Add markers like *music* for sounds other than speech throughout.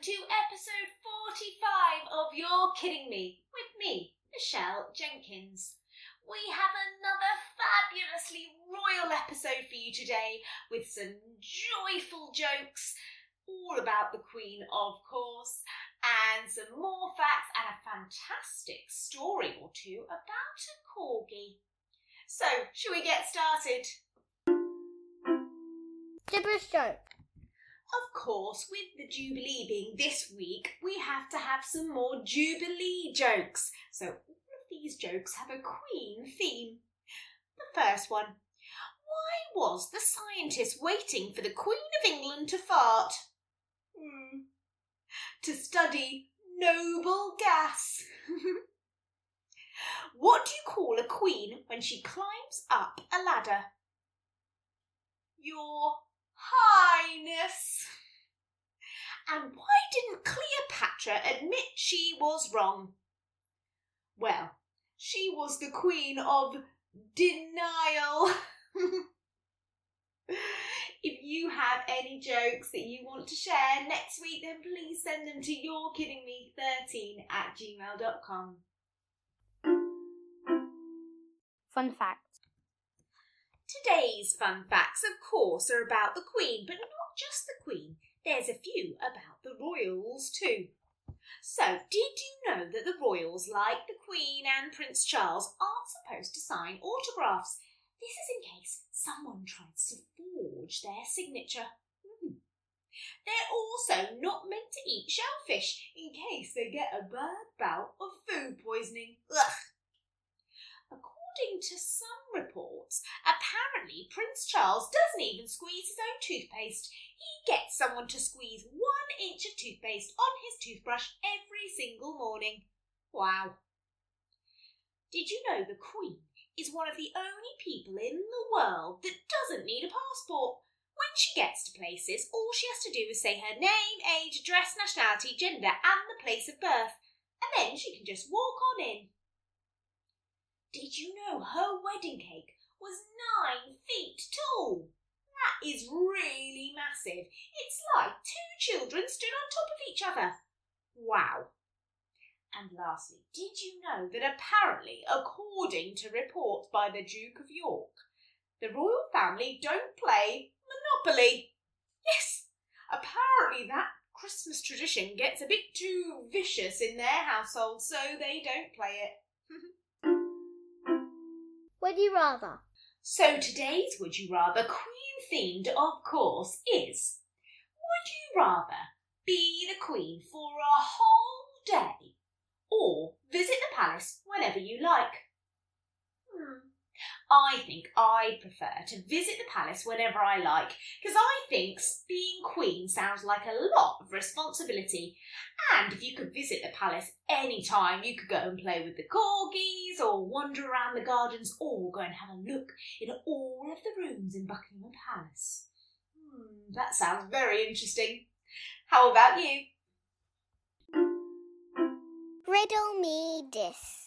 to episode 45 of You're Kidding Me with me, Michelle Jenkins. We have another fabulously royal episode for you today with some joyful jokes, all about the Queen, of course, and some more facts and a fantastic story or two about a corgi. So, shall we get started? Gibberish joke. Of course, with the Jubilee being this week, we have to have some more Jubilee jokes. So all of these jokes have a Queen theme. The first one Why was the scientist waiting for the Queen of England to fart? Hmm. To study noble gas. *laughs* what do you call a queen when she climbs up a ladder? Your Highness. And why didn't Cleopatra admit she was wrong? Well, she was the queen of denial. *laughs* if you have any jokes that you want to share next week, then please send them to you're kidding me 13 at gmail.com. Fun fact. Today's fun facts, of course, are about the Queen, but not just the Queen. There's a few about the royals too. So, did you know that the royals, like the Queen and Prince Charles, aren't supposed to sign autographs? This is in case someone tries to forge their signature. Hmm. They're also not meant to eat shellfish in case they get a bad bout of food poisoning. Ugh. According to some reports, apparently Prince Charles doesn't even squeeze his own toothpaste. He gets someone to squeeze one inch of toothpaste on his toothbrush every single morning. Wow. Did you know the Queen is one of the only people in the world that doesn't need a passport? When she gets to places, all she has to do is say her name, age, address, nationality, gender, and the place of birth, and then she can just walk on in. Did you know her wedding cake was nine feet tall? That is really massive. It's like two children stood on top of each other. Wow. And lastly, did you know that apparently, according to reports by the Duke of York, the royal family don't play Monopoly? Yes, apparently that Christmas tradition gets a bit too vicious in their household, so they don't play it. *laughs* Would you rather? So today's Would You Rather, Queen themed, of course, is Would you rather be the Queen for a whole day or visit the palace whenever you like? I think I prefer to visit the palace whenever I like because I think being queen sounds like a lot of responsibility. And if you could visit the palace any time, you could go and play with the corgis or wander around the gardens or go and have a look in all of the rooms in Buckingham Palace. Hmm, that sounds very interesting. How about you? Riddle me this.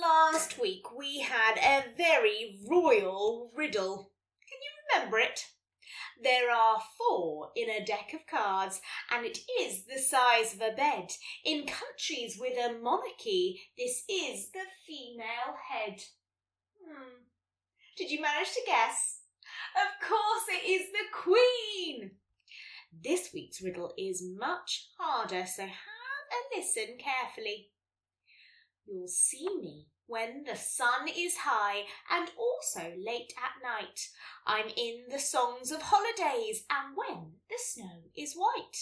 Last week we had a very royal riddle. Can you remember it? There are four in a deck of cards, and it is the size of a bed. In countries with a monarchy, this is the female head. Hmm. Did you manage to guess? Of course, it is the Queen. This week's riddle is much harder, so have a listen carefully. You'll see me when the sun is high and also late at night. I'm in the songs of holidays and when the snow is white.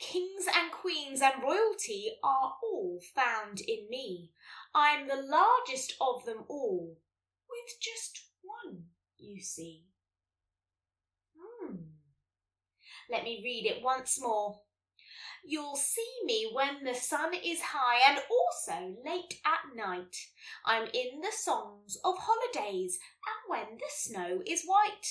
Kings and queens and royalty are all found in me. I'm the largest of them all, with just one, you see. Hmm. Let me read it once more. You'll see me when the sun is high and also late at night. I'm in the songs of holidays and when the snow is white.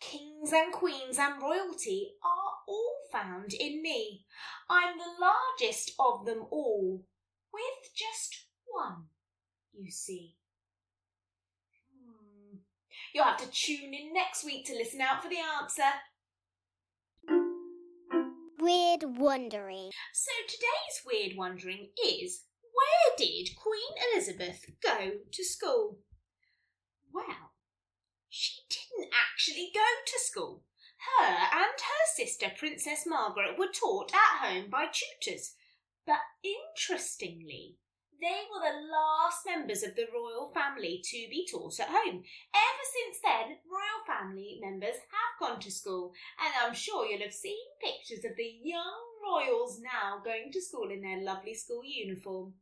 Kings and queens and royalty are all found in me. I'm the largest of them all, with just one, you see. Hmm. You'll have to tune in next week to listen out for the answer. Weird wondering. So today's weird wondering is where did Queen Elizabeth go to school? Well, she didn't actually go to school. Her and her sister Princess Margaret were taught at home by tutors. But interestingly, they were the last members of the royal family to be taught at home. Ever since then, royal family members have gone to school, and I'm sure you'll have seen pictures of the young royals now going to school in their lovely school uniform.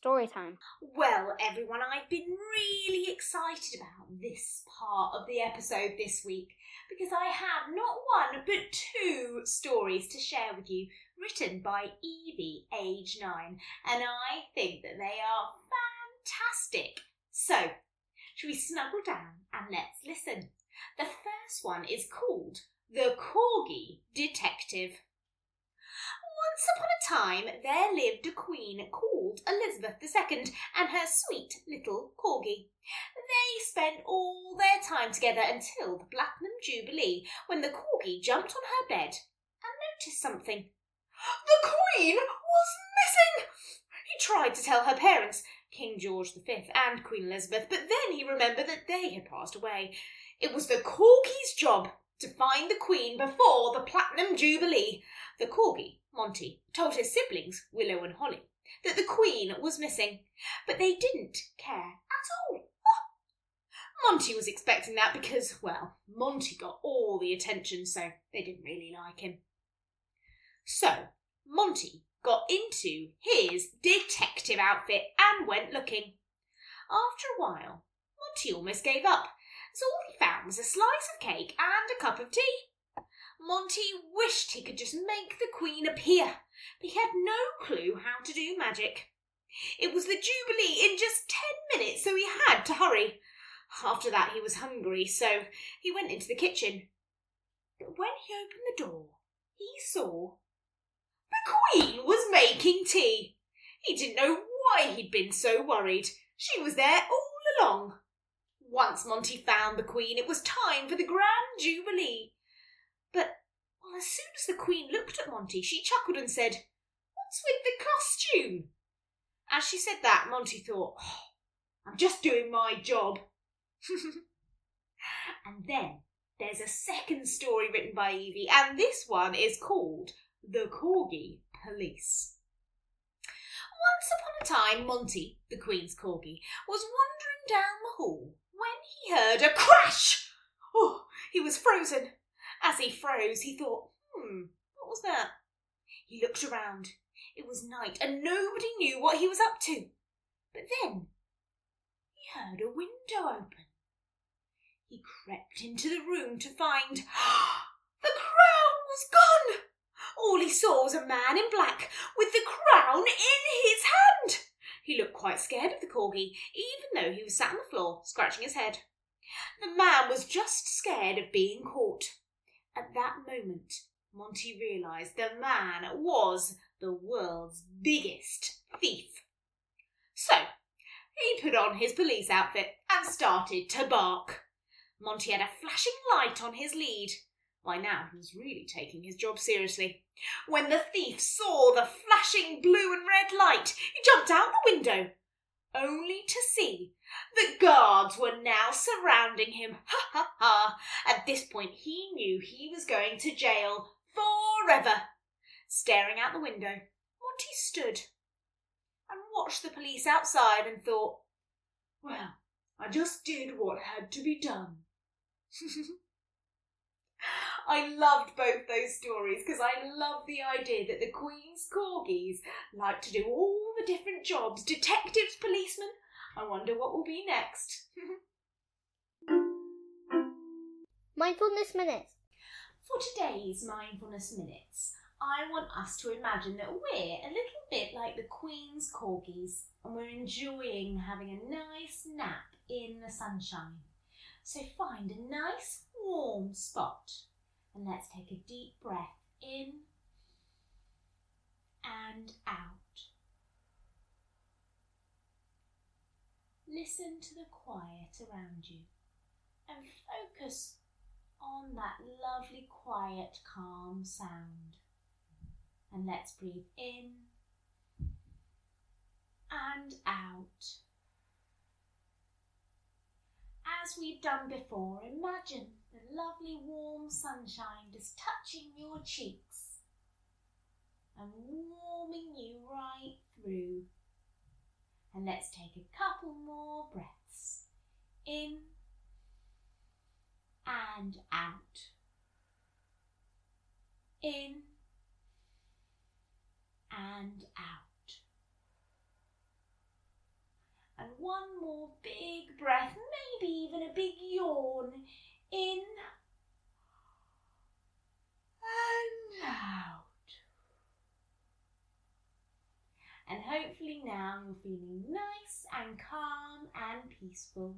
Story time. Well, everyone, I've been really excited about this part of the episode this week because I have not one but two stories to share with you written by Evie, age nine, and I think that they are fantastic. So, shall we snuggle down and let's listen? The first one is called The Corgi Detective. Time there lived a queen called Elizabeth II and her sweet little corgi. They spent all their time together until the Platinum Jubilee, when the corgi jumped on her bed and noticed something. The Queen was missing! He tried to tell her parents, King George V and Queen Elizabeth, but then he remembered that they had passed away. It was the corgi's job to find the Queen before the Platinum Jubilee. The corgi, Monty, told his siblings, Willow and Holly, that the Queen was missing, but they didn't care at all. *laughs* Monty was expecting that because, well, Monty got all the attention, so they didn't really like him. So, Monty got into his detective outfit and went looking. After a while, Monty almost gave up, so all he found was a slice of cake and a cup of tea. Monty wished he could just make the Queen appear, but he had no clue how to do magic. It was the Jubilee in just ten minutes, so he had to hurry. After that, he was hungry, so he went into the kitchen. But when he opened the door, he saw the Queen was making tea. He didn't know why he'd been so worried. She was there all along. Once Monty found the Queen, it was time for the Grand Jubilee. But, well, as soon as the Queen looked at Monty, she chuckled and said, What's with the costume? As she said that, Monty thought, oh, I'm just doing my job. *laughs* and then there's a second story written by Evie, and this one is called The Corgi Police. Once upon a time, Monty, the Queen's corgi, was wandering down the hall when he heard a crash. Oh, he was frozen. As he froze, he thought, hmm, what was that? He looked around. It was night, and nobody knew what he was up to. But then he heard a window open. He crept into the room to find *gasps* the crown was gone. All he saw was a man in black with the crown in his hand. He looked quite scared of the corgi, even though he was sat on the floor, scratching his head. The man was just scared of being caught. At that moment, Monty realised the man was the world's biggest thief. So, he put on his police outfit and started to bark. Monty had a flashing light on his lead. By now, he was really taking his job seriously. When the thief saw the flashing blue and red light, he jumped out the window, only to see the guards were now surrounding him. Ha ha ha! At this point, he knew he was going to jail forever. Staring out the window, Monty stood and watched the police outside and thought, well, I just did what had to be done. *laughs* I loved both those stories because I love the idea that the Queen's corgis like to do all different jobs detectives, policemen. I wonder what will be next. *laughs* Mindfulness Minutes. For today's Mindfulness Minutes, I want us to imagine that we're a little bit like the Queen's corgis and we're enjoying having a nice nap in the sunshine. So find a nice warm spot and let's take a deep breath in and out. Listen to the quiet around you and focus on that lovely, quiet, calm sound. And let's breathe in and out. As we've done before, imagine the lovely warm sunshine just touching your cheeks and warming you right through. And let's take a couple more breaths in and out. In and out. And one more big breath, maybe even a big yawn. In and out. And now you're feeling nice and calm and peaceful.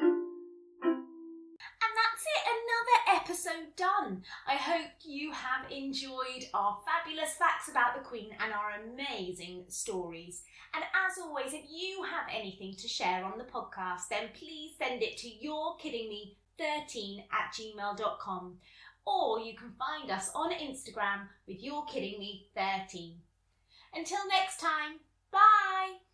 And that's it, another episode done. I hope you have enjoyed our fabulous facts about the Queen and our amazing stories. And as always, if you have anything to share on the podcast, then please send it to yourekiddingme13 at gmail.com. Or you can find us on Instagram with You're Kidding Me 13. Until next time, bye!